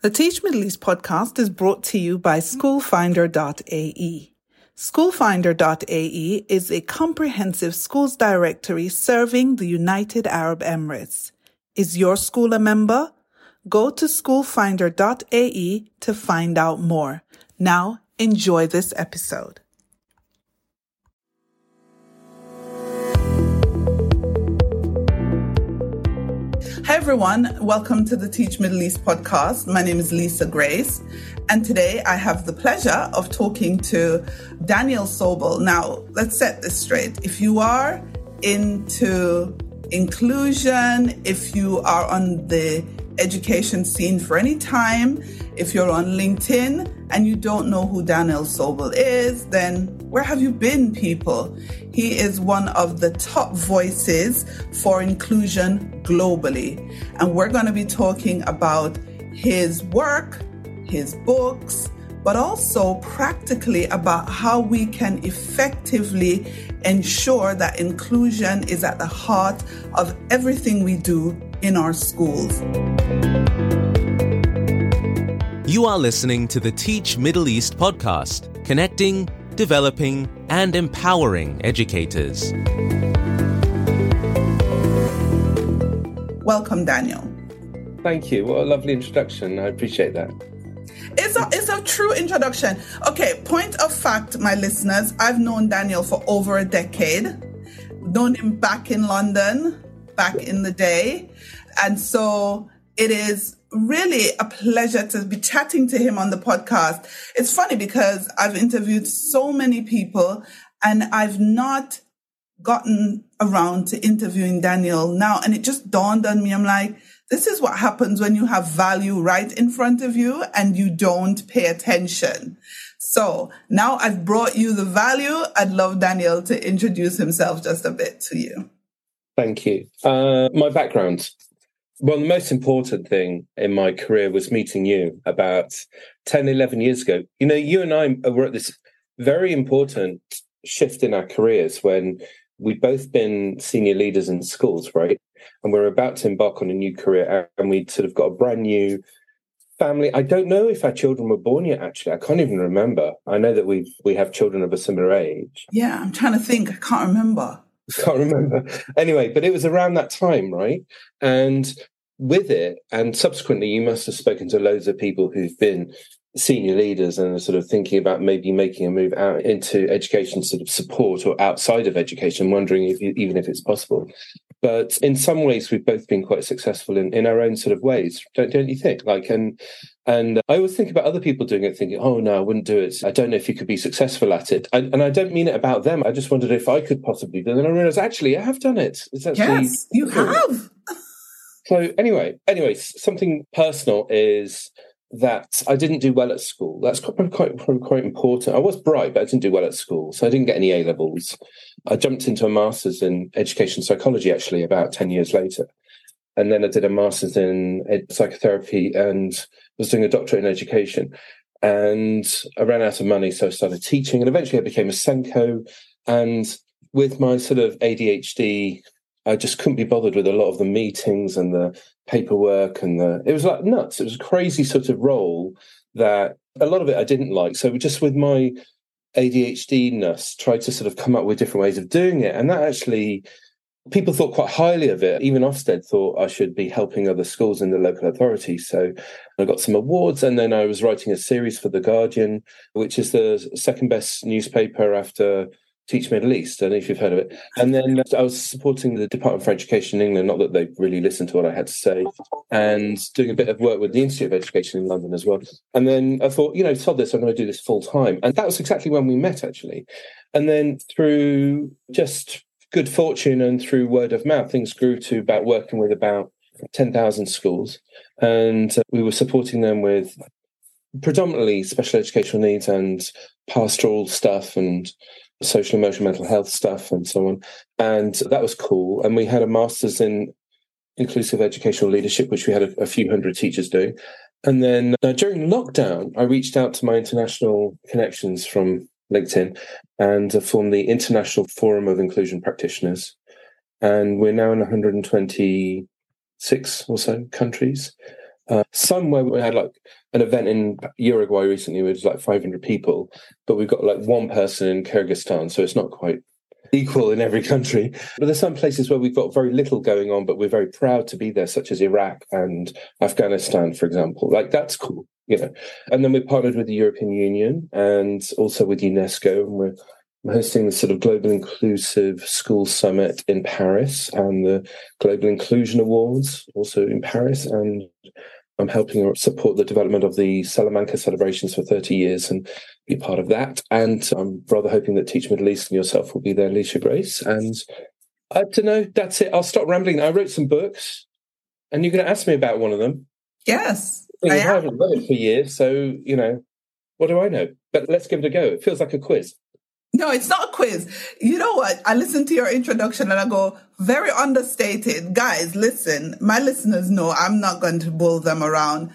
The Teach Middle East podcast is brought to you by schoolfinder.ae. Schoolfinder.ae is a comprehensive schools directory serving the United Arab Emirates. Is your school a member? Go to schoolfinder.ae to find out more. Now, enjoy this episode. Everyone. Welcome to the Teach Middle East podcast. My name is Lisa Grace, and today I have the pleasure of talking to Daniel Sobel. Now, let's set this straight. If you are into inclusion, if you are on the education scene for any time, if you're on LinkedIn and you don't know who Daniel Sobel is, then where have you been, people? He is one of the top voices for inclusion globally. And we're going to be talking about his work, his books, but also practically about how we can effectively ensure that inclusion is at the heart of everything we do in our schools. You are listening to the Teach Middle East podcast, connecting, developing, and empowering educators. Welcome, Daniel. Thank you. What a lovely introduction. I appreciate that. It's a, it's a true introduction. Okay, point of fact, my listeners, I've known Daniel for over a decade, known him back in London, back in the day. And so it is really a pleasure to be chatting to him on the podcast. It's funny because I've interviewed so many people and I've not gotten around to interviewing Daniel now. And it just dawned on me. I'm like, this is what happens when you have value right in front of you and you don't pay attention. So now I've brought you the value. I'd love Daniel to introduce himself just a bit to you. Thank you. Uh, my background. Well, the most important thing in my career was meeting you about 10, 11 years ago. You know, you and I were at this very important shift in our careers when we'd both been senior leaders in schools, right? And we are about to embark on a new career and we'd sort of got a brand new family. I don't know if our children were born yet, actually. I can't even remember. I know that we we have children of a similar age. Yeah, I'm trying to think. I can't remember. can't remember. Anyway, but it was around that time, right? And with it, and subsequently, you must have spoken to loads of people who've been senior leaders and are sort of thinking about maybe making a move out into education sort of support or outside of education, wondering if even if it's possible. But in some ways, we've both been quite successful in, in our own sort of ways, don't, don't you think? Like, and and I always think about other people doing it, thinking, "Oh no, I wouldn't do it. I don't know if you could be successful at it." I, and I don't mean it about them. I just wondered if I could possibly do it. And I realized, actually, I have done it. It's actually yes, you have. So anyway, anyway, something personal is that I didn't do well at school. That's quite, quite, quite important. I was bright, but I didn't do well at school. So I didn't get any A levels. I jumped into a master's in education psychology actually about 10 years later. And then I did a master's in ed- psychotherapy and was doing a doctorate in education. And I ran out of money, so I started teaching. And eventually I became a SENCO. And with my sort of ADHD I just couldn't be bothered with a lot of the meetings and the paperwork and the it was like nuts. It was a crazy sort of role that a lot of it I didn't like. So just with my ADHD ness, tried to sort of come up with different ways of doing it. And that actually people thought quite highly of it. Even Ofsted thought I should be helping other schools in the local authority. So I got some awards and then I was writing a series for The Guardian, which is the second best newspaper after Teach Middle East. I don't know if you've heard of it. And then I was supporting the Department for Education in England, not that they really listened to what I had to say, and doing a bit of work with the Institute of Education in London as well. And then I thought, you know, sod this, I'm going to do this full time. And that was exactly when we met, actually. And then through just good fortune and through word of mouth, things grew to about working with about 10,000 schools. And uh, we were supporting them with predominantly special educational needs and pastoral stuff and social emotional mental health stuff and so on. And that was cool. And we had a master's in inclusive educational leadership, which we had a, a few hundred teachers doing. And then uh, during lockdown, I reached out to my international connections from LinkedIn and uh, formed the International Forum of Inclusion Practitioners. And we're now in 126 or so countries. Uh, somewhere we had like an event in Uruguay recently with like 500 people, but we've got like one person in Kyrgyzstan, so it's not quite equal in every country. But there's some places where we've got very little going on, but we're very proud to be there, such as Iraq and Afghanistan, for example. Like that's cool, you know. And then we're partnered with the European Union and also with UNESCO, and we're hosting the sort of Global Inclusive School Summit in Paris and the Global Inclusion Awards also in Paris. And I'm helping support the development of the Salamanca celebrations for 30 years and be part of that. And I'm rather hoping that Teach Middle East and yourself will be there, Alicia Grace. And I don't know, that's it. I'll stop rambling. I wrote some books and you're going to ask me about one of them. Yes. I, I haven't read it for years. So, you know, what do I know? But let's give it a go. It feels like a quiz. No, it's not a quiz. You know what? I listened to your introduction and I go, very understated. Guys, listen, my listeners know I'm not going to bull them around.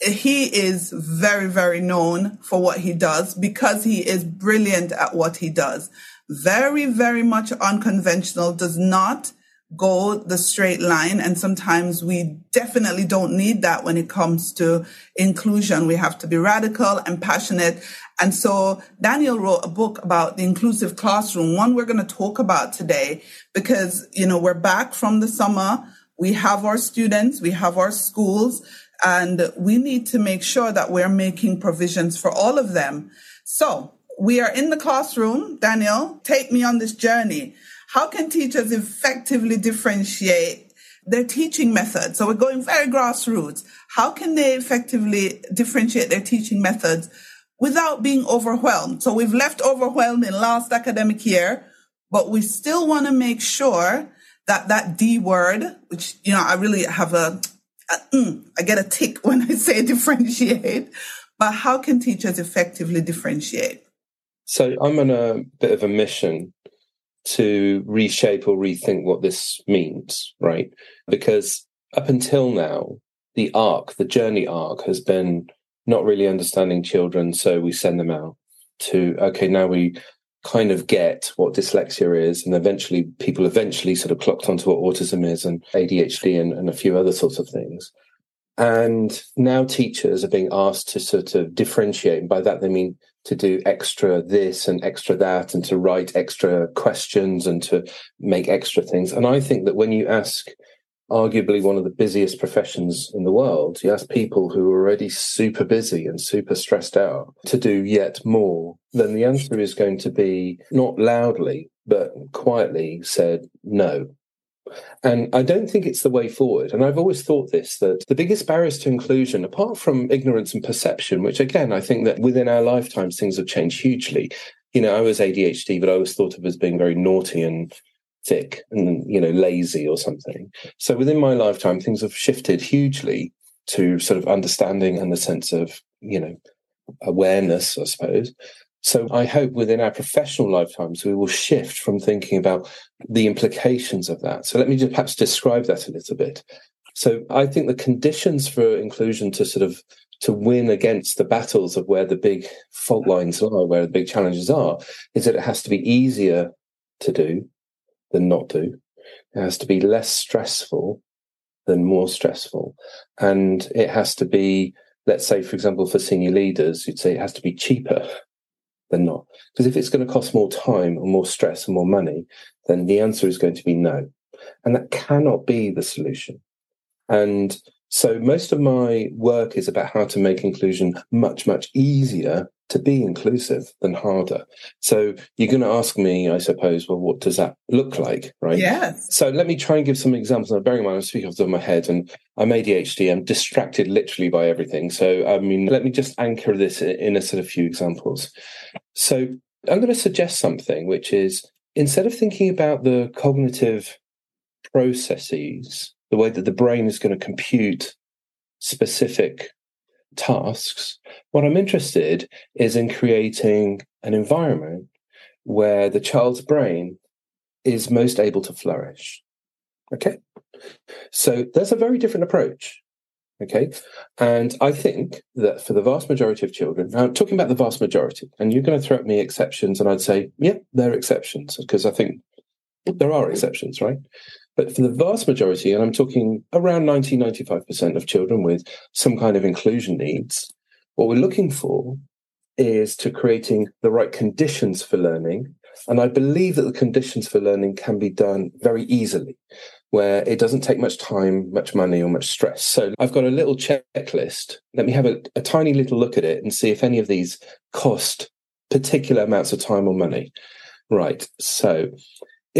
He is very, very known for what he does because he is brilliant at what he does. Very, very much unconventional, does not go the straight line. And sometimes we definitely don't need that when it comes to inclusion. We have to be radical and passionate. And so Daniel wrote a book about the inclusive classroom, one we're going to talk about today because, you know, we're back from the summer. We have our students, we have our schools, and we need to make sure that we're making provisions for all of them. So we are in the classroom. Daniel, take me on this journey. How can teachers effectively differentiate their teaching methods? So we're going very grassroots. How can they effectively differentiate their teaching methods without being overwhelmed? So we've left overwhelmed in last academic year, but we still want to make sure that that D word, which, you know, I really have a, a mm, I get a tick when I say differentiate, but how can teachers effectively differentiate? So I'm on a bit of a mission to reshape or rethink what this means, right? Because up until now, the arc, the journey arc has been not really understanding children. So we send them out to, okay, now we kind of get what dyslexia is. And eventually people eventually sort of clocked onto what autism is and ADHD and, and a few other sorts of things. And now teachers are being asked to sort of differentiate. And by that, they mean to do extra this and extra that and to write extra questions and to make extra things. And I think that when you ask arguably one of the busiest professions in the world, you ask people who are already super busy and super stressed out to do yet more, then the answer is going to be not loudly, but quietly said no. And I don't think it's the way forward. And I've always thought this that the biggest barriers to inclusion, apart from ignorance and perception, which again, I think that within our lifetimes, things have changed hugely. You know, I was ADHD, but I was thought of as being very naughty and thick and, you know, lazy or something. So within my lifetime, things have shifted hugely to sort of understanding and the sense of, you know, awareness, I suppose. So I hope within our professional lifetimes, we will shift from thinking about the implications of that. So let me just perhaps describe that a little bit. So I think the conditions for inclusion to sort of to win against the battles of where the big fault lines are, where the big challenges are, is that it has to be easier to do than not do. It has to be less stressful than more stressful. And it has to be, let's say, for example, for senior leaders, you'd say it has to be cheaper than not. Because if it's going to cost more time and more stress and more money, then the answer is going to be no. And that cannot be the solution. And so most of my work is about how to make inclusion much, much easier to be inclusive than harder. So you're going to ask me, I suppose, well, what does that look like? Right. Yes. So let me try and give some examples. Now, bearing in mind, I'm speaking off the top of my head and I'm ADHD. I'm distracted literally by everything. So, I mean, let me just anchor this in a sort of few examples. So I'm going to suggest something, which is instead of thinking about the cognitive processes, the way that the brain is going to compute specific tasks, what I'm interested is in creating an environment where the child's brain is most able to flourish. Okay. So there's a very different approach. Okay. And I think that for the vast majority of children, now I'm talking about the vast majority, and you're going to throw at me exceptions, and I'd say, yeah, there are exceptions, because I think there are exceptions, right? But for the vast majority, and I'm talking around 90, 95% of children with some kind of inclusion needs, what we're looking for is to creating the right conditions for learning. And I believe that the conditions for learning can be done very easily, where it doesn't take much time, much money, or much stress. So I've got a little checklist. Let me have a, a tiny little look at it and see if any of these cost particular amounts of time or money. Right. So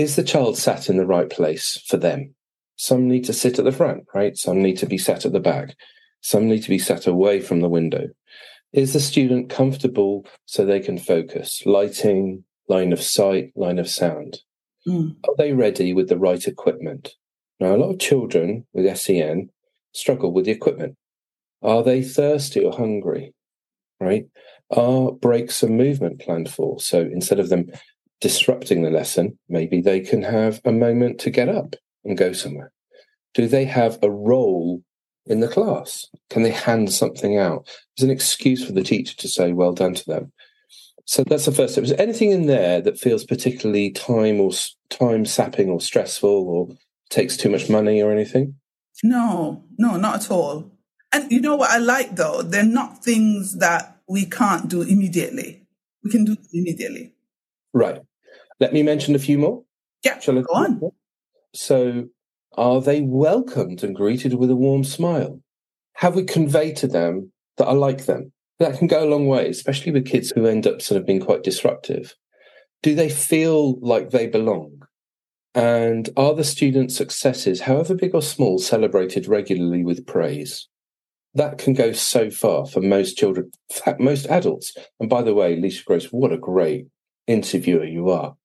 is the child sat in the right place for them? Some need to sit at the front, right? Some need to be sat at the back. Some need to be sat away from the window. Is the student comfortable so they can focus? Lighting, line of sight, line of sound. Mm. Are they ready with the right equipment? Now, a lot of children with SEN struggle with the equipment. Are they thirsty or hungry? Right? Are breaks of movement planned for? So instead of them disrupting the lesson, maybe they can have a moment to get up and go somewhere. Do they have a role in the class? Can they hand something out? There's an excuse for the teacher to say, well done to them. So that's the first step. Is there anything in there that feels particularly time or time sapping or stressful or takes too much money or anything? No, no, not at all. And you know what I like though? They're not things that we can't do immediately. We can do immediately. Right. Let me mention a few more. Yeah, Shall I go on. So, are they welcomed and greeted with a warm smile? Have we conveyed to them that I like them? That can go a long way, especially with kids who end up sort of being quite disruptive. Do they feel like they belong? And are the students' successes, however big or small, celebrated regularly with praise? That can go so far for most children, in fact, most adults. And by the way, Lisa Grace, what a great interviewer you are.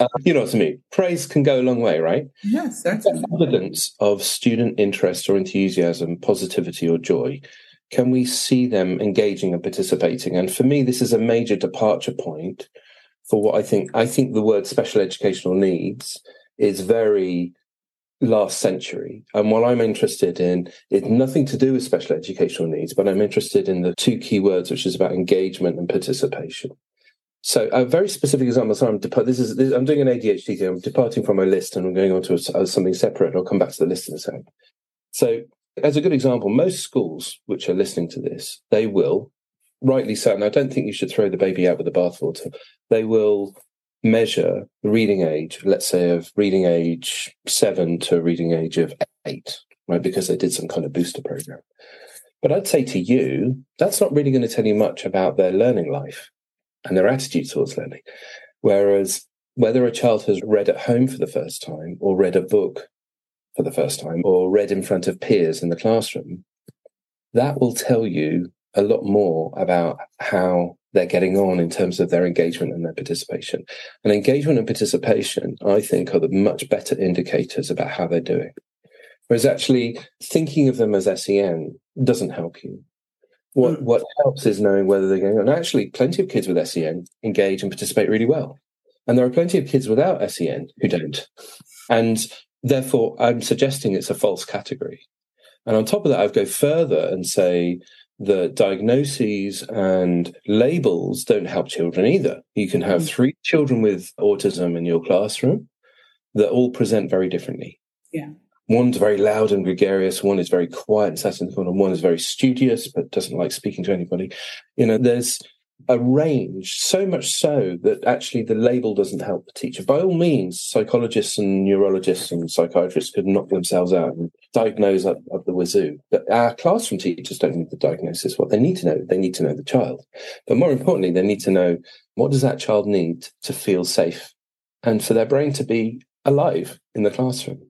Uh, you know what I mean? Praise can go a long way, right? Yes, certainly. Evidence of student interest or enthusiasm, positivity or joy. Can we see them engaging and participating? And for me, this is a major departure point for what I think. I think the word special educational needs is very last century. And what I'm interested in is nothing to do with special educational needs, but I'm interested in the two key words, which is about engagement and participation. So a very specific example. So I'm this is this, I'm doing an ADHD thing. I'm departing from my list and I'm going on to a, uh, something separate. I'll come back to the list in a second. So as a good example, most schools which are listening to this, they will, rightly so, and I don't think you should throw the baby out with the bathwater. They will measure the reading age, let's say of reading age seven to reading age of eight, right? Because they did some kind of booster program. But I'd say to you, that's not really going to tell you much about their learning life and their attitude towards learning. Whereas whether a child has read at home for the first time or read a book for the first time or read in front of peers in the classroom, that will tell you a lot more about how they're getting on in terms of their engagement and their participation. And engagement and participation, I think, are the much better indicators about how they're doing. Whereas actually thinking of them as SEN doesn't help you. What what helps is knowing whether they're going on. Actually, plenty of kids with SEN engage and participate really well, and there are plenty of kids without SEN who don't. And therefore, I'm suggesting it's a false category. And on top of that, I would go further and say the diagnoses and labels don't help children either. You can have mm. three children with autism in your classroom that all present very differently. Yeah one's very loud and gregarious, one is very quiet and sat in the corner, one is very studious but doesn't like speaking to anybody. You know, there's a range, so much so that actually the label doesn't help the teacher. By all means, psychologists and neurologists and psychiatrists could knock themselves out and diagnose up, up the wazoo. But our classroom teachers don't need the diagnosis. What they need to know, they need to know the child. But more importantly, they need to know what does that child need to feel safe and for their brain to be alive in the classroom.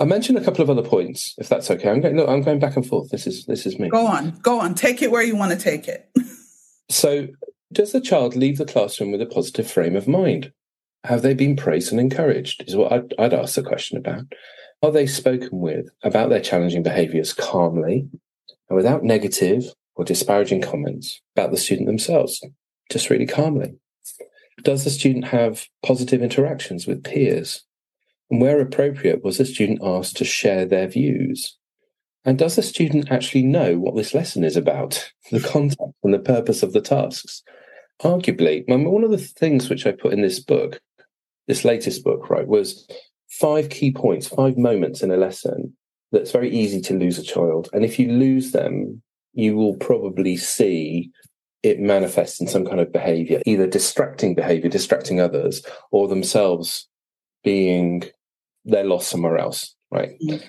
I mentioned a couple of other points, if that's okay. I'm going. Look, I'm going back and forth. This is this is me. Go on, go on. Take it where you want to take it. so, does the child leave the classroom with a positive frame of mind? Have they been praised and encouraged? Is what I'd, I'd ask the question about. Are they spoken with about their challenging behaviours calmly and without negative or disparaging comments about the student themselves? Just really calmly. Does the student have positive interactions with peers and where appropriate, was the student asked to share their views? And does the student actually know what this lesson is about, the content and the purpose of the tasks? Arguably, one of the things which I put in this book, this latest book, right, was five key points, five moments in a lesson that's very easy to lose a child. And if you lose them, you will probably see it manifests in some kind of behavior, either distracting behavior, distracting others, or themselves being they're lost somewhere else, right? Mm-hmm.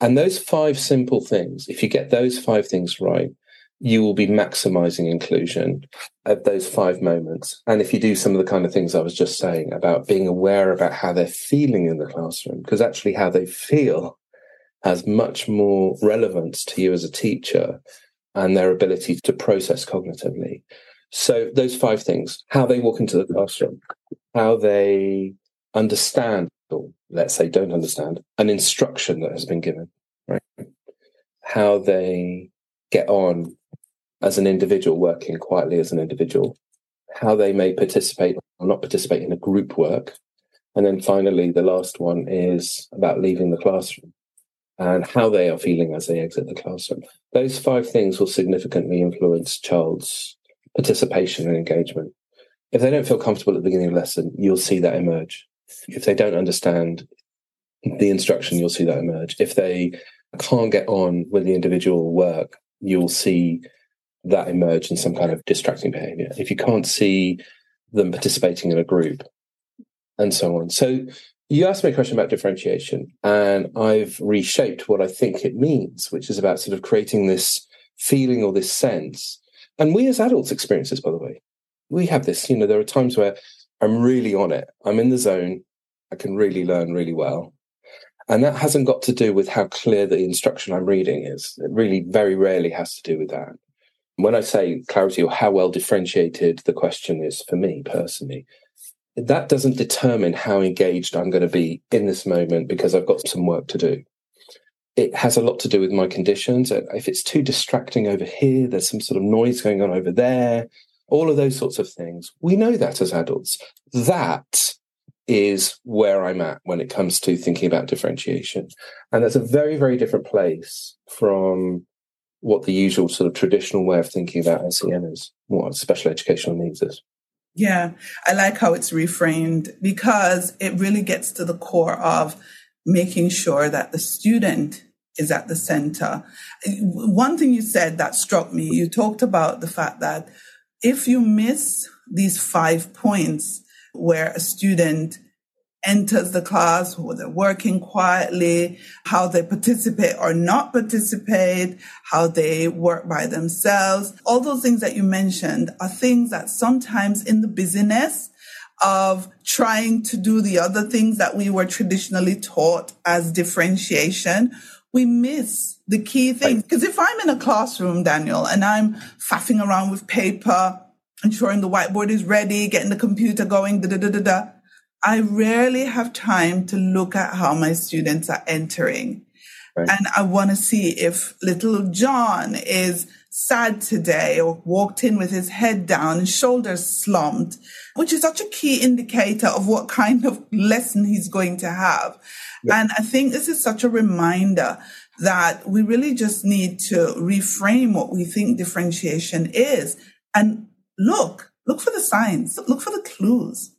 And those five simple things, if you get those five things right, you will be maximizing inclusion at those five moments. And if you do some of the kind of things I was just saying about being aware about how they're feeling in the classroom, because actually how they feel has much more relevance to you as a teacher and their ability to process cognitively. So those five things, how they walk into the classroom, how they understand, or let's say don't understand, an instruction that has been given, right? How they get on as an individual, working quietly as an individual, how they may participate or not participate in a group work. And then finally, the last one is about leaving the classroom and how they are feeling as they exit the classroom. Those five things will significantly influence child's participation and engagement. If they don't feel comfortable at the beginning of the lesson, you'll see that emerge. If they don't understand the instruction, you'll see that emerge. If they can't get on with the individual work, you'll see that emerge in some kind of distracting behavior. If you can't see them participating in a group, and so on. So you asked me a question about differentiation, and I've reshaped what I think it means, which is about sort of creating this feeling or this sense. And we as adults experience this, by the way. We have this, you know, there are times where I'm really on it, I'm in the zone, I can really learn really well. And that hasn't got to do with how clear the instruction I'm reading is. It really very rarely has to do with that when I say clarity or how well differentiated the question is for me personally, that doesn't determine how engaged I'm going to be in this moment because I've got some work to do. It has a lot to do with my conditions. If it's too distracting over here, there's some sort of noise going on over there, all of those sorts of things. We know that as adults. That is where I'm at when it comes to thinking about differentiation. And that's a very, very different place from what the usual sort of traditional way of thinking about SEN is, what special educational needs is. Yeah, I like how it's reframed because it really gets to the core of making sure that the student is at the center. One thing you said that struck me, you talked about the fact that if you miss these five points where a student enters the class, whether they're working quietly, how they participate or not participate, how they work by themselves. All those things that you mentioned are things that sometimes in the busyness of trying to do the other things that we were traditionally taught as differentiation, we miss the key things. Because if I'm in a classroom, Daniel, and I'm faffing around with paper, ensuring the whiteboard is ready, getting the computer going, da da da da da, I rarely have time to look at how my students are entering. Right. And I want to see if little John is sad today or walked in with his head down and shoulders slumped, which is such a key indicator of what kind of lesson he's going to have. And I think this is such a reminder that we really just need to reframe what we think differentiation is and look, look for the signs, look for the clues.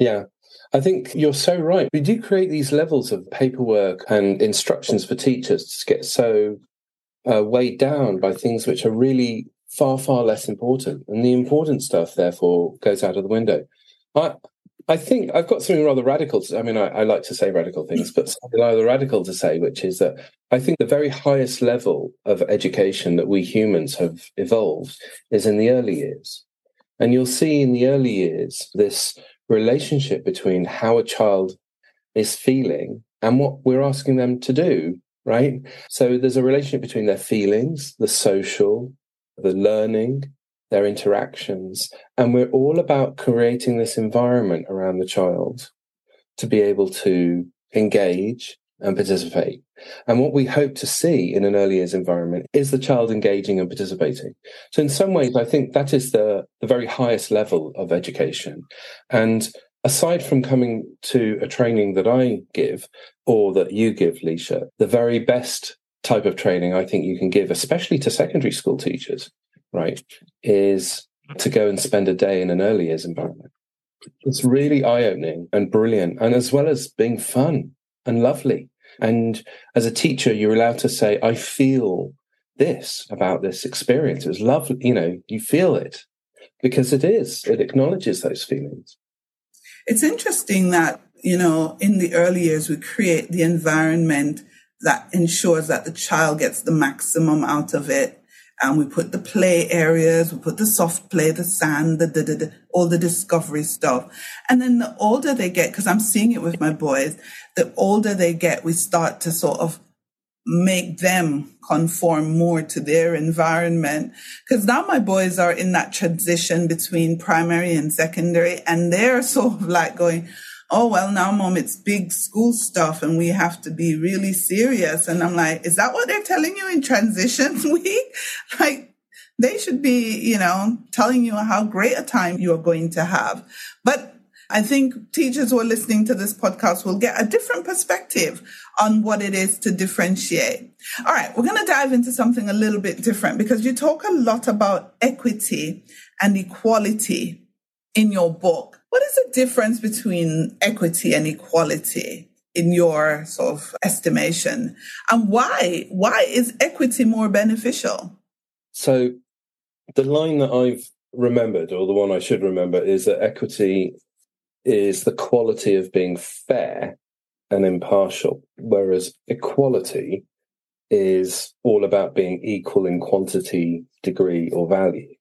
Yeah. I think you're so right. We do create these levels of paperwork and instructions for teachers to get so uh, weighed down by things which are really far, far less important. And the important stuff, therefore, goes out of the window. I, I think I've got something rather radical. To, I mean, I, I, like to say radical things, but something rather radical to say, which is that I think the very highest level of education that we humans have evolved is in the early years. And you'll see in the early years this relationship between how a child is feeling and what we're asking them to do, right? So there's a relationship between their feelings, the social, the learning, their interactions. And we're all about creating this environment around the child to be able to engage and participate. And what we hope to see in an early years environment is the child engaging and participating. So in some ways, I think that is the, the very highest level of education. And aside from coming to a training that I give or that you give, Leisha, the very best type of training I think you can give, especially to secondary school teachers, right, is to go and spend a day in an early years environment It's really eye opening and brilliant, and as well as being fun and lovely. And as a teacher, you're allowed to say, I feel this about this experience. It was lovely. You know, you feel it because it is, it acknowledges those feelings. It's interesting that, you know, in the early years, we create the environment that ensures that the child gets the maximum out of it. And we put the play areas, we put the soft play, the sand, the, the, the, the all the discovery stuff. And then the older they get, because I'm seeing it with my boys, the older they get, we start to sort of make them conform more to their environment. Because now my boys are in that transition between primary and secondary, and they're sort of like going, oh, well, now, mom, it's big school stuff and we have to be really serious. And I'm like, is that what they're telling you in transition week? like, they should be, you know, telling you how great a time you're going to have. But I think teachers who are listening to this podcast will get a different perspective on what it is to differentiate. All right, we're going to dive into something a little bit different because you talk a lot about equity and equality in your book. What is the difference between equity and equality in your sort of estimation? And why? Why is equity more beneficial? So the line that I've remembered, or the one I should remember, is that equity is the quality of being fair and impartial, whereas equality is all about being equal in quantity, degree, or value.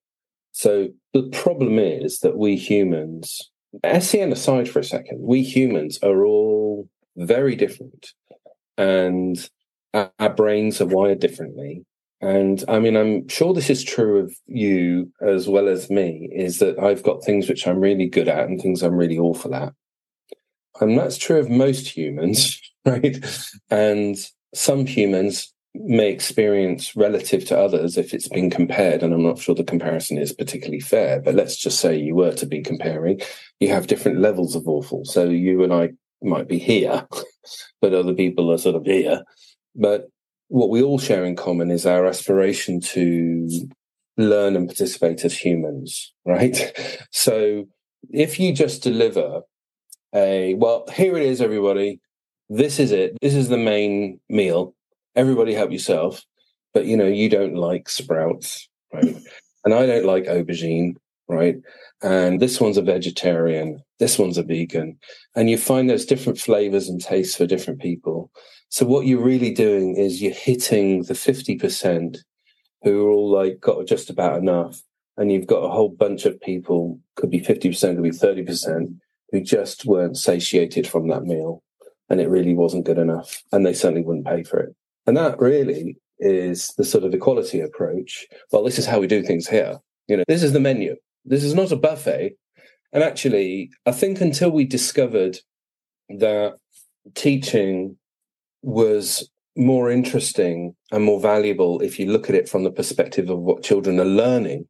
So the problem is that we humans SEN aside for a second, we humans are all very different and our, our brains are wired differently. And I mean, I'm sure this is true of you as well as me, is that I've got things which I'm really good at and things I'm really awful at. And that's true of most humans, right? And some humans may experience relative to others if it's been compared, and I'm not sure the comparison is particularly fair, but let's just say you were to be comparing, you have different levels of awful. So you and I might be here, but other people are sort of here. But what we all share in common is our aspiration to learn and participate as humans, right? So if you just deliver a, well, here it is, everybody. This is it. This is the main meal everybody help yourself. But you know, you don't like sprouts, right? and I don't like aubergine, right? And this one's a vegetarian, this one's a vegan. And you find there's different flavors and tastes for different people. So what you're really doing is you're hitting the 50% who are all like got just about enough. And you've got a whole bunch of people, could be 50%, could be 30%, who just weren't satiated from that meal. And it really wasn't good enough. And they certainly wouldn't pay for it. And that really is the sort of equality approach. Well, this is how we do things here. You know, this is the menu. This is not a buffet. And actually, I think until we discovered that teaching was more interesting and more valuable if you look at it from the perspective of what children are learning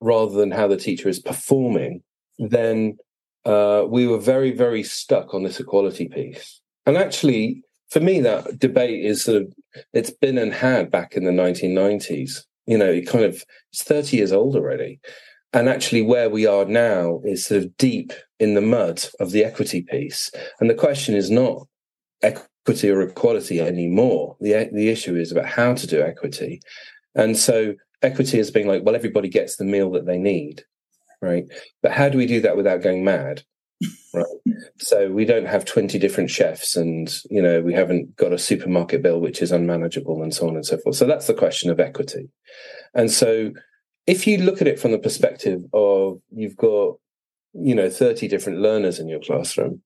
rather than how the teacher is performing, then uh, we were very, very stuck on this equality piece. And actually, for me, that debate is sort of it's been and had back in the 1990s. You know, it kind of it's 30 years old already. And actually, where we are now is sort of deep in the mud of the equity piece. And the question is not equity or equality anymore. The the issue is about how to do equity. And so equity is being like, well, everybody gets the meal that they need, right? But how do we do that without going mad? right so we don't have 20 different chefs and you know we haven't got a supermarket bill which is unmanageable and so on and so forth so that's the question of equity and so if you look at it from the perspective of you've got you know 30 different learners in your classroom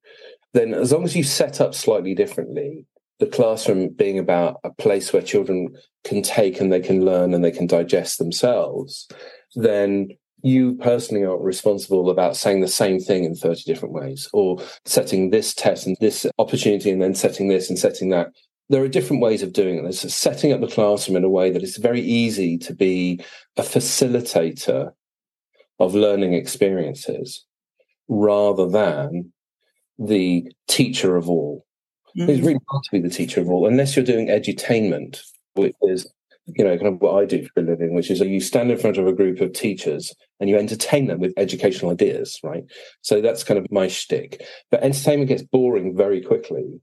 then as long as you set up slightly differently the classroom being about a place where children can take and they can learn and they can digest themselves then you personally aren't responsible about saying the same thing in 30 different ways or setting this test and this opportunity and then setting this and setting that there are different ways of doing it there's setting up the classroom in a way that it's very easy to be a facilitator of learning experiences rather than the teacher of all mm-hmm. it's really hard to be the teacher of all unless you're doing edutainment which is you know, kind of what I do for a living, which is you stand in front of a group of teachers and you entertain them with educational ideas, right? So that's kind of my shtick. But entertainment gets boring very quickly.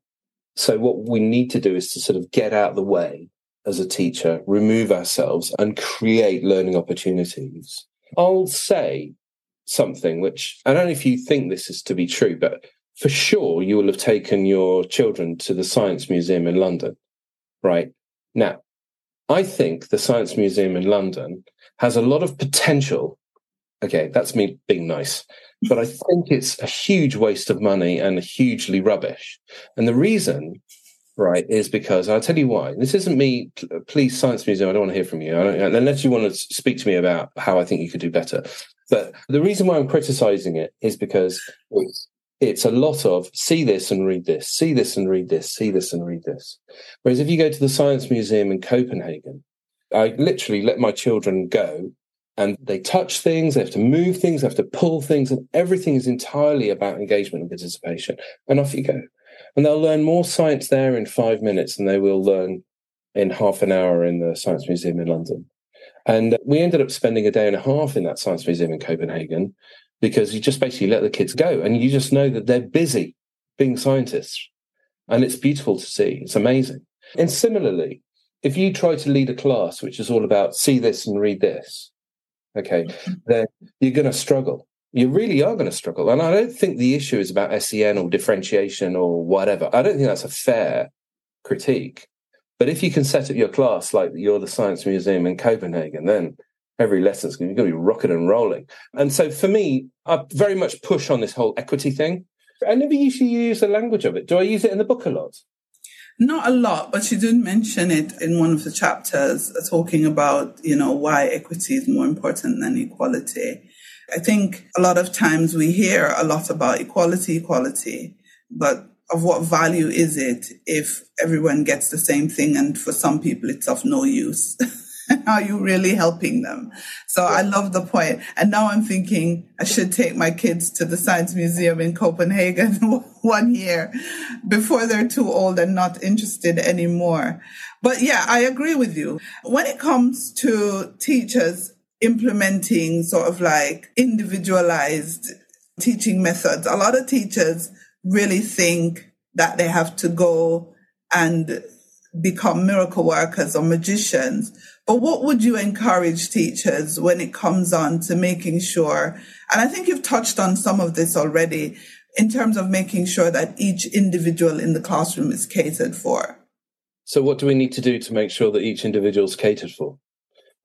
So what we need to do is to sort of get out of the way as a teacher, remove ourselves and create learning opportunities. I'll say something which I don't know if you think this is to be true, but for sure you will have taken your children to the Science Museum in London, right? Now, I think the Science Museum in London has a lot of potential. Okay, that's me being nice. But I think it's a huge waste of money and hugely rubbish. And the reason, right, is because I'll tell you why. This isn't me, please, Science Museum, I don't want to hear from you. unless you want to speak to me about how I think you could do better. But the reason why I'm criticizing it is because it's it's a lot of see this and read this, see this and read this, see this and read this. Whereas if you go to the Science Museum in Copenhagen, I literally let my children go and they touch things, they have to move things, they have to pull things, and everything is entirely about engagement and participation. And off you go. And they'll learn more science there in five minutes than they will learn in half an hour in the Science Museum in London. And we ended up spending a day and a half in that Science Museum in Copenhagen because you just basically let the kids go and you just know that they're busy being scientists. And it's beautiful to see. It's amazing. And similarly, if you try to lead a class which is all about see this and read this, okay, then you're going to struggle. You really are going to struggle. And I don't think the issue is about SEN or differentiation or whatever. I don't think that's a fair critique. But if you can set up your class like you're the Science Museum in Copenhagen, then every lesson's going to be rocking and rolling. And so for me, I very much push on this whole equity thing. I never usually use the language of it. Do I use it in the book a lot? Not a lot, but she did mention it in one of the chapters, uh, talking about, you know, why equity is more important than equality. I think a lot of times we hear a lot about equality, equality, but of what value is it if everyone gets the same thing and for some people it's of no use? Are you really helping them? So I love the point. And now I'm thinking I should take my kids to the Science Museum in Copenhagen one year before they're too old and not interested anymore. But yeah, I agree with you. When it comes to teachers implementing sort of like individualized teaching methods, a lot of teachers really think that they have to go and become miracle workers or magicians. But what would you encourage teachers when it comes on to making sure, and I think you've touched on some of this already, in terms of making sure that each individual in the classroom is catered for? So, what do we need to do to make sure that each individual is catered for?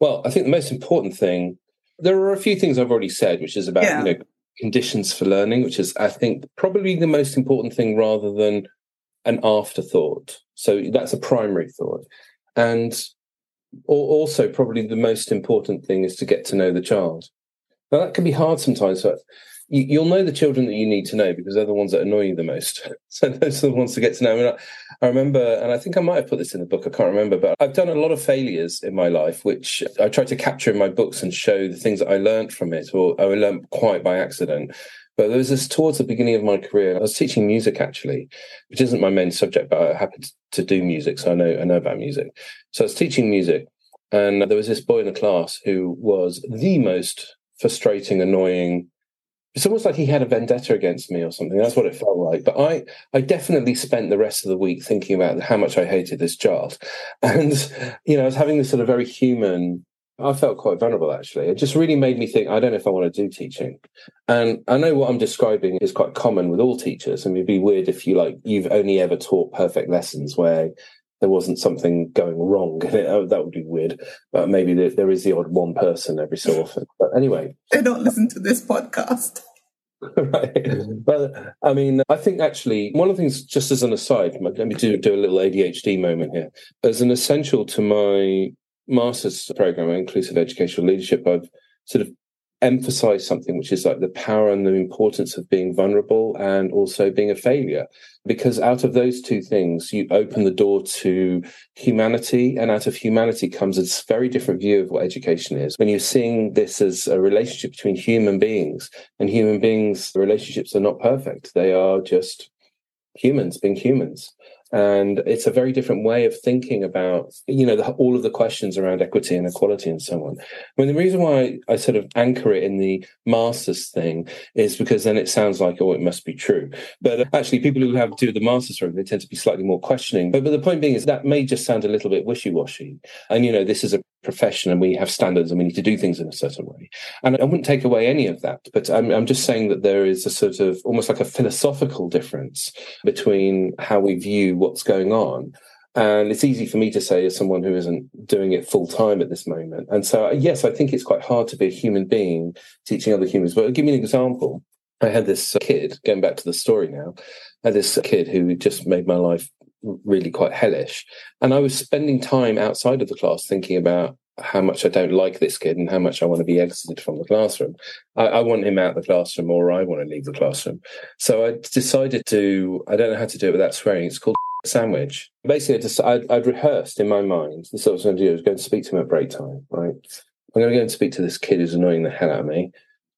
Well, I think the most important thing, there are a few things I've already said, which is about yeah. you know, conditions for learning, which is, I think, probably the most important thing rather than an afterthought. So that's a primary thought. And also, probably the most important thing is to get to know the child. Now, that can be hard sometimes. So you, will know the children that you need to know because they're the ones that annoy you the most. so those are the ones to get to know. I, mean, I, I, remember, and I think I might have put this in the book. I can't remember, but I've done a lot of failures in my life, which I try to capture in my books and show the things that I learned from it, or I learned quite by accident. But there was this towards the beginning of my career. I was teaching music actually, which isn't my main subject, but I happen to do music, so I know I know about music. So I was teaching music, and there was this boy in the class who was the most frustrating, annoying, it's almost like he had a vendetta against me or something. That's what it felt like. But I, I definitely spent the rest of the week thinking about how much I hated this child. And, you know, I was having this sort of very human, I felt quite vulnerable actually. It just really made me think, I don't know if I want to do teaching. And I know what I'm describing is quite common with all teachers. And it'd be weird if you like, you've only ever taught perfect lessons where there wasn't something going wrong. That would be weird. But maybe there, there is the odd one person every so often. But anyway. They don't listen to this podcast. right. But I mean, I think actually one of the things, just as an aside, let me do, do a little ADHD moment here. As an essential to my master's program, inclusive educational leadership, I've sort of emphasize something which is like the power and the importance of being vulnerable and also being a failure. Because out of those two things you open the door to humanity and out of humanity comes a very different view of what education is. When you're seeing this as a relationship between human beings and human beings relationships are not perfect. They are just humans being humans and it's a very different way of thinking about you know the, all of the questions around equity and equality and so on. I mean the reason why i sort of anchor it in the masters thing is because then it sounds like oh it must be true. But actually people who have to do the masters program they tend to be slightly more questioning. But, but the point being is that may just sound a little bit wishy-washy. And you know this is a profession and we have standards and we need to do things in a certain way and i wouldn't take away any of that but i'm, I'm just saying that there is a sort of almost like a philosophical difference between how we view what's going on. And it's easy for me to say as someone who isn't doing it full time at this moment. And so, yes, I think it's quite hard to be a human being teaching other humans. But give me an example. I had this kid, going back to the story now, I had this kid who just made my life really quite hellish. And I was spending time outside of the class thinking about how much I don't like this kid and how much I want to be exited from the classroom. I, I, want him out of the classroom or I want to leave the classroom. So I decided to, I don't know how to do it without swearing. It's called sandwich. Basically, I just, I'd, I'd, rehearsed in my mind. This is what I was going to do. I was going to speak to him at break time, right? I'm going to go and speak to this kid who's annoying the hell out of me.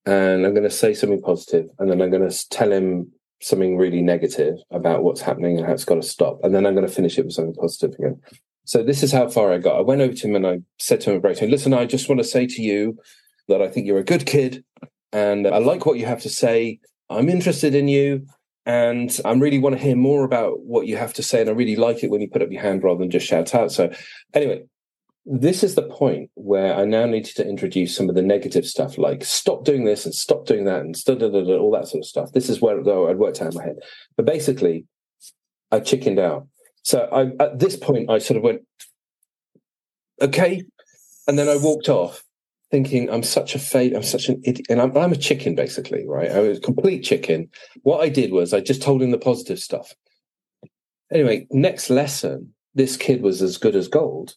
And I'm going to say something positive, and then I'm going to tell him something really negative about what's happening and how it's got to stop. And then I'm going to finish it with something positive again. So this is how far I got. I went over to him and I said to him break time, listen, I just want to say to you that I think you're a good kid and I like what you have to say. I'm interested in you and I really want to hear more about what you have to say. And I really like it when you put up your hand rather than just shout out. So anyway, this is the point where I now needed to introduce some of the negative stuff, like stop doing this and stop doing that and da, da, da, da, all that sort of stuff. This is where though I'd worked out in my head. But basically, I chickened out so I, at this point, I sort of went, okay. And then I walked off thinking, I'm such a fake, I'm such an idiot. And I'm, I'm a chicken, basically, right? I was a complete chicken. What I did was I just told him the positive stuff. Anyway, next lesson, this kid was as good as gold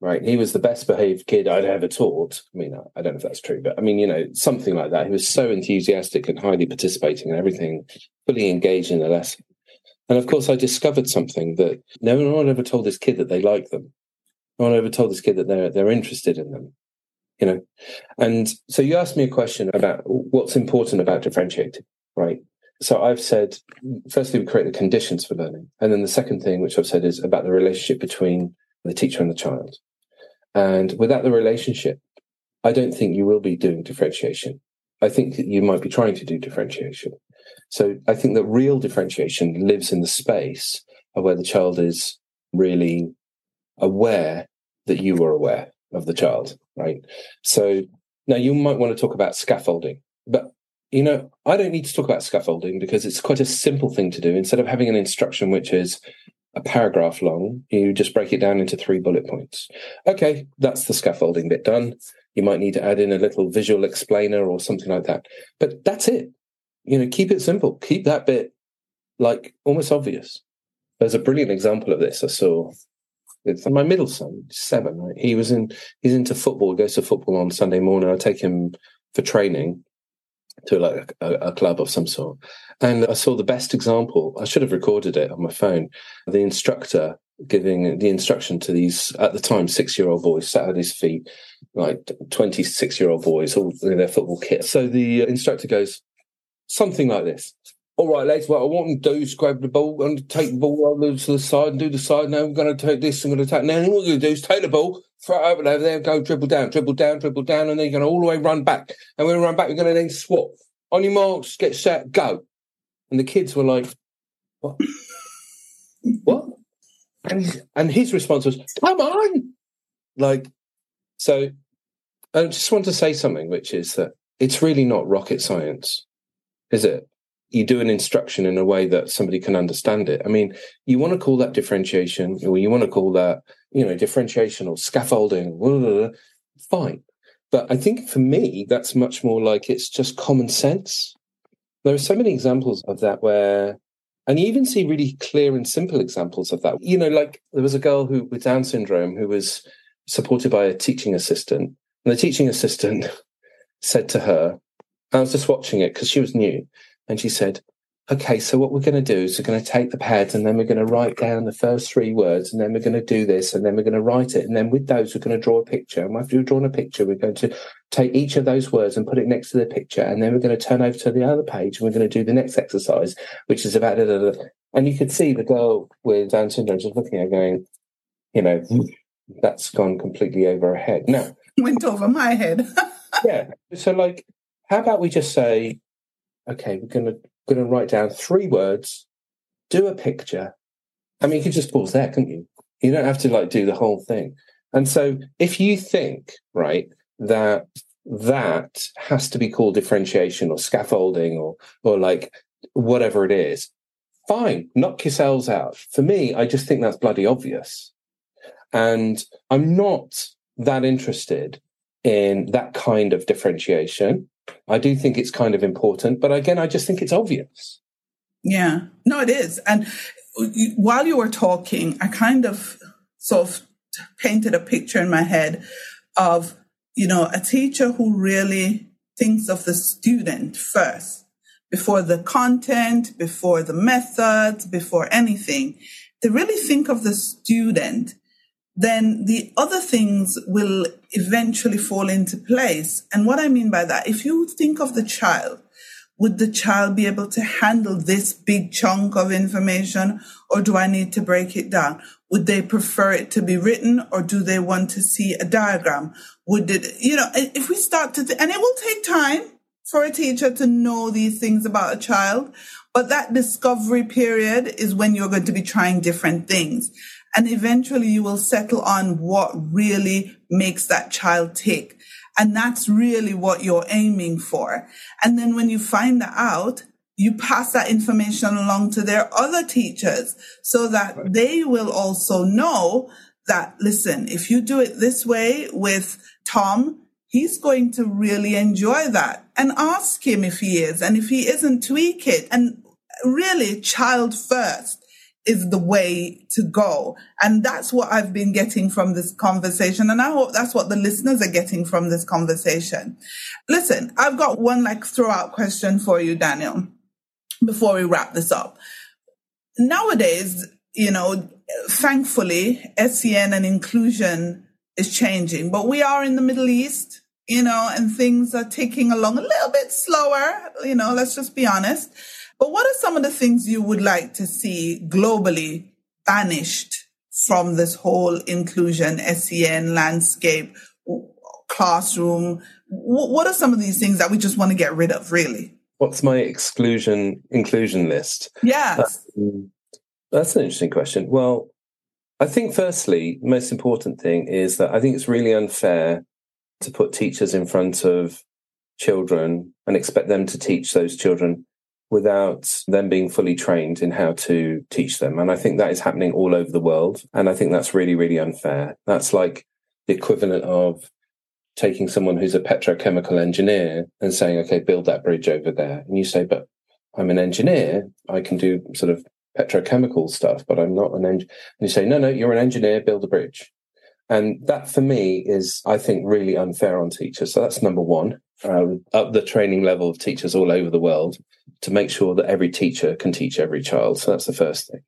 right? He was the best behaved kid I'd ever taught. I mean, I don't know if that's true, but I mean, you know, something like that. He was so enthusiastic and highly participating and everything, fully engaged in the lesson. And of course, I discovered something that no one ever told this kid that they like them. No one ever told this kid that they're they're interested in them. You know, and so you asked me a question about what's important about differentiating, right? So I've said, firstly, we create the conditions for learning, and then the second thing, which I've said, is about the relationship between the teacher and the child. And without the relationship, I don't think you will be doing differentiation. I think that you might be trying to do differentiation. So I think that real differentiation lives in the space of where the child is really aware that you are aware of the child, right? So now you might want to talk about scaffolding, but you know, I don't need to talk about scaffolding because it's quite a simple thing to do. Instead of having an instruction which is a paragraph long, you just break it down into three bullet points. Okay, that's the scaffolding bit done. You might need to add in a little visual explainer or something like that. But that's it you know, keep it simple. Keep that bit like almost obvious. There's a brilliant example of this I saw. It's my middle son, seven. Right? He was in. He's into football. Goes to football on Sunday morning. I take him for training to like a, a, club of some sort. And I saw the best example. I should have recorded it on my phone. The instructor giving the instruction to these at the time six year old boys sat at his feet, like twenty six year old boys, all in their football kit. So the instructor goes, Something like this. All right, lads, what I want to do is grab the ball and take the ball over to the side and do the side. Now I'm going to take this, I'm going to take. Now, what you're going to do is take the ball, throw it over there, go dribble down, dribble down, dribble down, and then you're going to all the way run back. And when we run back, we're going to then swap. On your marks, get set, go. And the kids were like, what? what? And, and his response was, come on. Like, so I just want to say something, which is that it's really not rocket science is it? You do an instruction in a way that somebody can understand it. I mean, you want to call that differentiation, or you want to call that, you know, differentiation or scaffolding, blah, blah, blah, fine. But I think for me, that's much more like it's just common sense. There are so many examples of that where, and you even see really clear and simple examples of that. You know, like there was a girl who with Down syndrome who was supported by a teaching assistant, and the teaching assistant said to her, I was just watching it because she was new, and she said, "Okay, so what we're going to do is we're going to take the pads, and then we're going to write down the first three words, and then we're going to do this, and then we're going to write it, and then with those we're going to draw a picture. And after we've drawn a picture, we're going to take each of those words and put it next to the picture, and then we're going to turn over to the other page, and we're going to do the next exercise, which is about." Da. And you could see the girl with Down syndrome just looking at her going, you know, that's gone completely over her head. No. went over my head. yeah. So, like, how about we just say, okay, we're gonna gonna write down three words, do a picture. I mean, you could just pause there, couldn't you? You don't have to like do the whole thing. And so, if you think right that that has to be called differentiation or scaffolding or or like whatever it is, fine, knock yourselves out. For me, I just think that's bloody obvious. And I'm not that interested in that kind of differentiation. I do think it's kind of important, but again, I just think it's obvious. Yeah, no, it is. And while you were talking, I kind of sort of painted a picture in my head of, you know, a teacher who really thinks of the student first before the content, before the methods, before anything. To really think of the student then the other things will eventually fall into place. And what I mean by that, if you think of the child, would the child be able to handle this big chunk of information or do I need to break it down? Would they prefer it to be written or do they want to see a diagram? Would it, you know, if we start to, th- and it will take time for a teacher to know these things about a child, but that discovery period is when you're going to be trying different things. And eventually you will settle on what really makes that child tick. And that's really what you're aiming for. And then when you find that out, you pass that information along to their other teachers so that right. they will also know that, listen, if you do it this way with Tom, he's going to really enjoy that and ask him if he is. And if he isn't, tweak it and really child first is the way to go. And that's what I've been getting from this conversation. And I hope that's what the listeners are getting from this conversation. Listen, I've got one like throw-out question for you, Daniel, before we wrap this up. Nowadays, you know, thankfully, SEN and inclusion is changing, but we are in the Middle East, you know, and things are ticking along a little bit slower, you know, let's just be honest. But what are some of the things you would like to see globally banished from this whole inclusion, SEN landscape, classroom? What are some of these things that we just want to get rid of, really? What's my exclusion inclusion list? Yes. Um, that's an interesting question. Well, I think firstly, the most important thing is that I think it's really unfair to put teachers in front of children and expect them to teach those children without them being fully trained in how to teach them. And I think that is happening all over the world. And I think that's really, really unfair. That's like the equivalent of taking someone who's a petrochemical engineer and saying, okay, build that bridge over there. And you say, but I'm an engineer. I can do sort of petrochemical stuff, but I'm not an engineer. And you say, no, no, you're an engineer, build a bridge. And that for me is, I think, really unfair on teachers. So that's number one, uh, up the training level of teachers all over the world to make sure that every teacher can teach every child. So that's the first thing.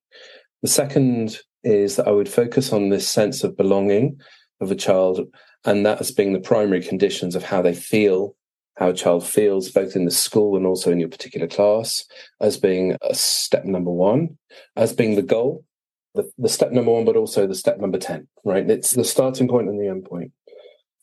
The second is that I would focus on this sense of belonging of a child, and that as being the primary conditions of how they feel, how a child feels, both in the school and also in your particular class, as being a step number one, as being the goal, the, the step number one, but also the step number 10, right? It's the starting point and the end point.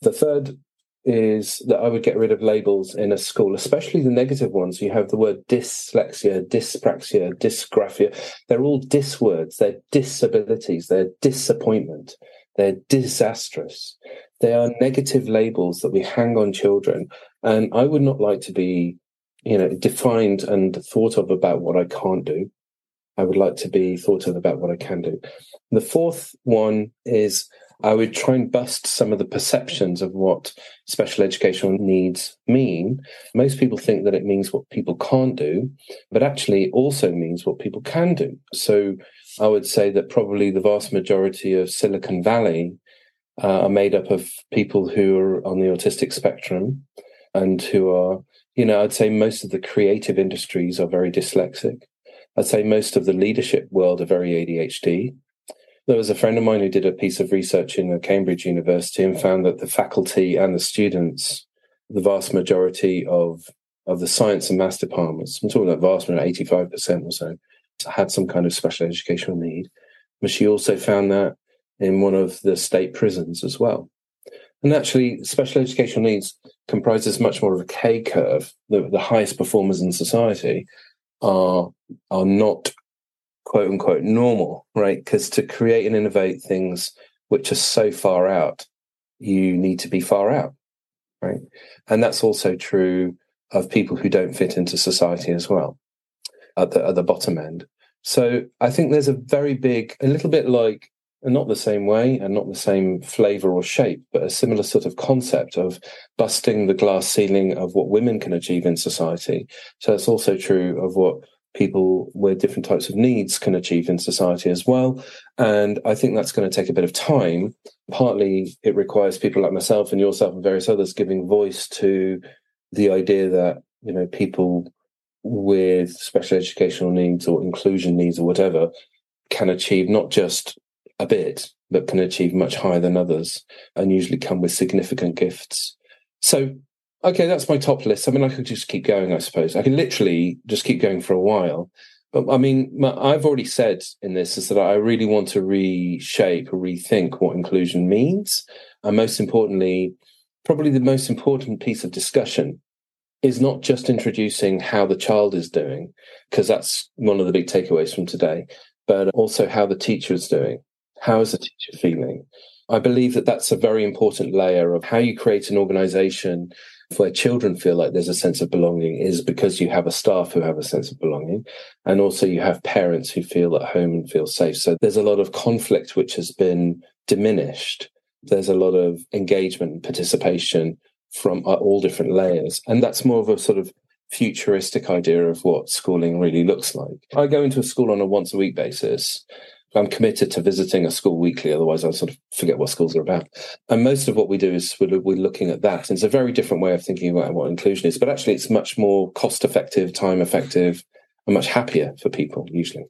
The third is that I would get rid of labels in a school, especially the negative ones. You have the word dyslexia, dyspraxia, dysgraphia. They're all dis words. They're disabilities. They're disappointment. They're disastrous. They are negative labels that we hang on children. And I would not like to be, you know, defined and thought of about what I can't do. I would like to be thought of about what I can do. The fourth one is I would try and bust some of the perceptions of what special educational needs mean. Most people think that it means what people can't do, but actually also means what people can do. So I would say that probably the vast majority of Silicon Valley uh, are made up of people who are on the autistic spectrum and who are, you know, I'd say most of the creative industries are very dyslexic. I'd say most of the leadership world are very ADHD. There was a friend of mine who did a piece of research in Cambridge University and found that the faculty and the students, the vast majority of of the science and maths departments, I'm talking about vast majority, 85% or so, had some kind of special educational need. But she also found that in one of the state prisons as well. And actually, special educational needs comprises much more of a K curve. The, the highest performers in society are are not quote unquote normal, right? Because to create and innovate things which are so far out, you need to be far out, right? And that's also true of people who don't fit into society as well at the at the bottom end. So I think there's a very big, a little bit like and not the same way and not the same flavor or shape, but a similar sort of concept of busting the glass ceiling of what women can achieve in society. So it's also true of what people with different types of needs can achieve in society as well. And I think that's going to take a bit of time. Partly it requires people like myself and yourself and various others giving voice to the idea that, you know, people with special educational needs or inclusion needs or whatever can achieve not just a bit, but can achieve much higher than others and usually come with significant gifts. So, okay, that's my top list. I mean, I could just keep going, I suppose. I can literally just keep going for a while. But I mean, I've already said in this is that I really want to reshape or rethink what inclusion means. And most importantly, probably the most important piece of discussion is not just introducing how the child is doing, because that's one of the big takeaways from today, but also how the teacher is doing. How is the teacher feeling? I believe that that's a very important layer of how you create an organization where children feel like there's a sense of belonging is because you have a staff who have a sense of belonging. And also you have parents who feel at home and feel safe. So there's a lot of conflict which has been diminished. There's a lot of engagement and participation from uh, all different layers. And that's more of a sort of futuristic idea of what schooling really looks like. I go into a school on a once a week basis I'm committed to visiting a school weekly. Otherwise, I sort of forget what schools are about. And most of what we do is we're, we're looking at that. And it's a very different way of thinking about what inclusion is. But actually, it's much more cost effective, time effective, and much happier for people usually.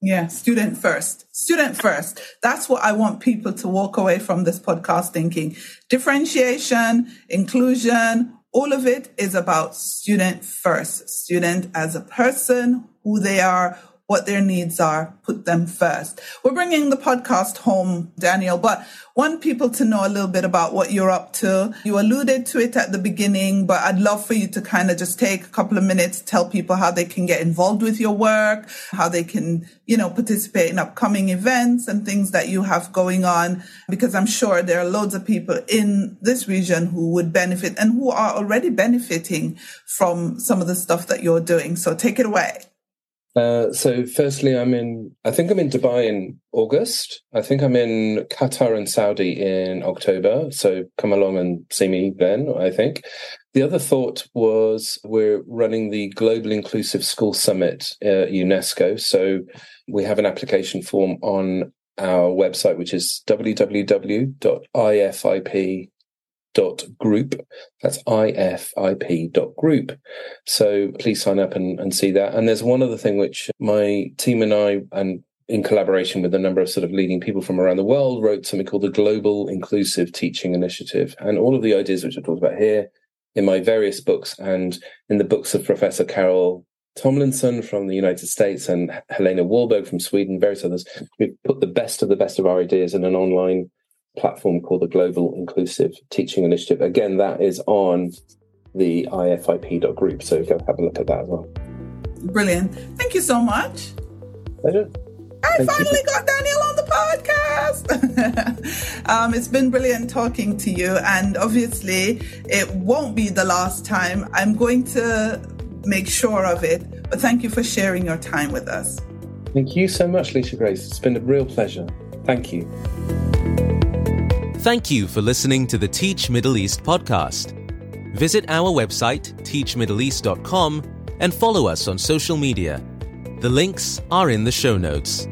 Yeah, student first. Student first. That's what I want people to walk away from this podcast thinking. Differentiation, inclusion, all of it is about student first. Student as a person, who they are, what their needs are, put them first. We're bringing the podcast home, Daniel, but want people to know a little bit about what you're up to. You alluded to it at the beginning, but I'd love for you to kind of just take a couple of minutes, tell people how they can get involved with your work, how they can, you know, participate in upcoming events and things that you have going on, because I'm sure there are loads of people in this region who would benefit and who are already benefiting from some of the stuff that you're doing. So take it away. Uh, so, firstly, I'm in, I think I'm in Dubai in August. I think I'm in Qatar and Saudi in October. So, come along and see me then, I think. The other thought was we're running the Global Inclusive School Summit uh, UNESCO. So, we have an application form on our website, which is www.ifip dot group. That's ifip dot group. So please sign up and, and see that. And there's one other thing which my team and I, and in collaboration with a number of sort of leading people from around the world, wrote something called the Global Inclusive Teaching Initiative. And all of the ideas which I talked about here in my various books and in the books of Professor Carol Tomlinson from the United States and Helena Wahlberg from Sweden, various others. We've put the best of the best of our ideas in an online platform called the Global Inclusive Teaching Initiative. Again, that is on the ifip.group. So go have a look at that as well. Brilliant. Thank you so much. Pleasure. I Thank finally you. got Daniel on the podcast. um, it's been brilliant talking to you. And obviously, it won't be the last time. I'm going to make sure of it. But thank you for sharing your time with us. Thank you so much, Lisa Grace. It's been a real pleasure. Thank you. Thank you for listening to the Teach Middle East podcast. Visit our website, teachmiddleeast.com, and follow us on social media. The links are in the show notes.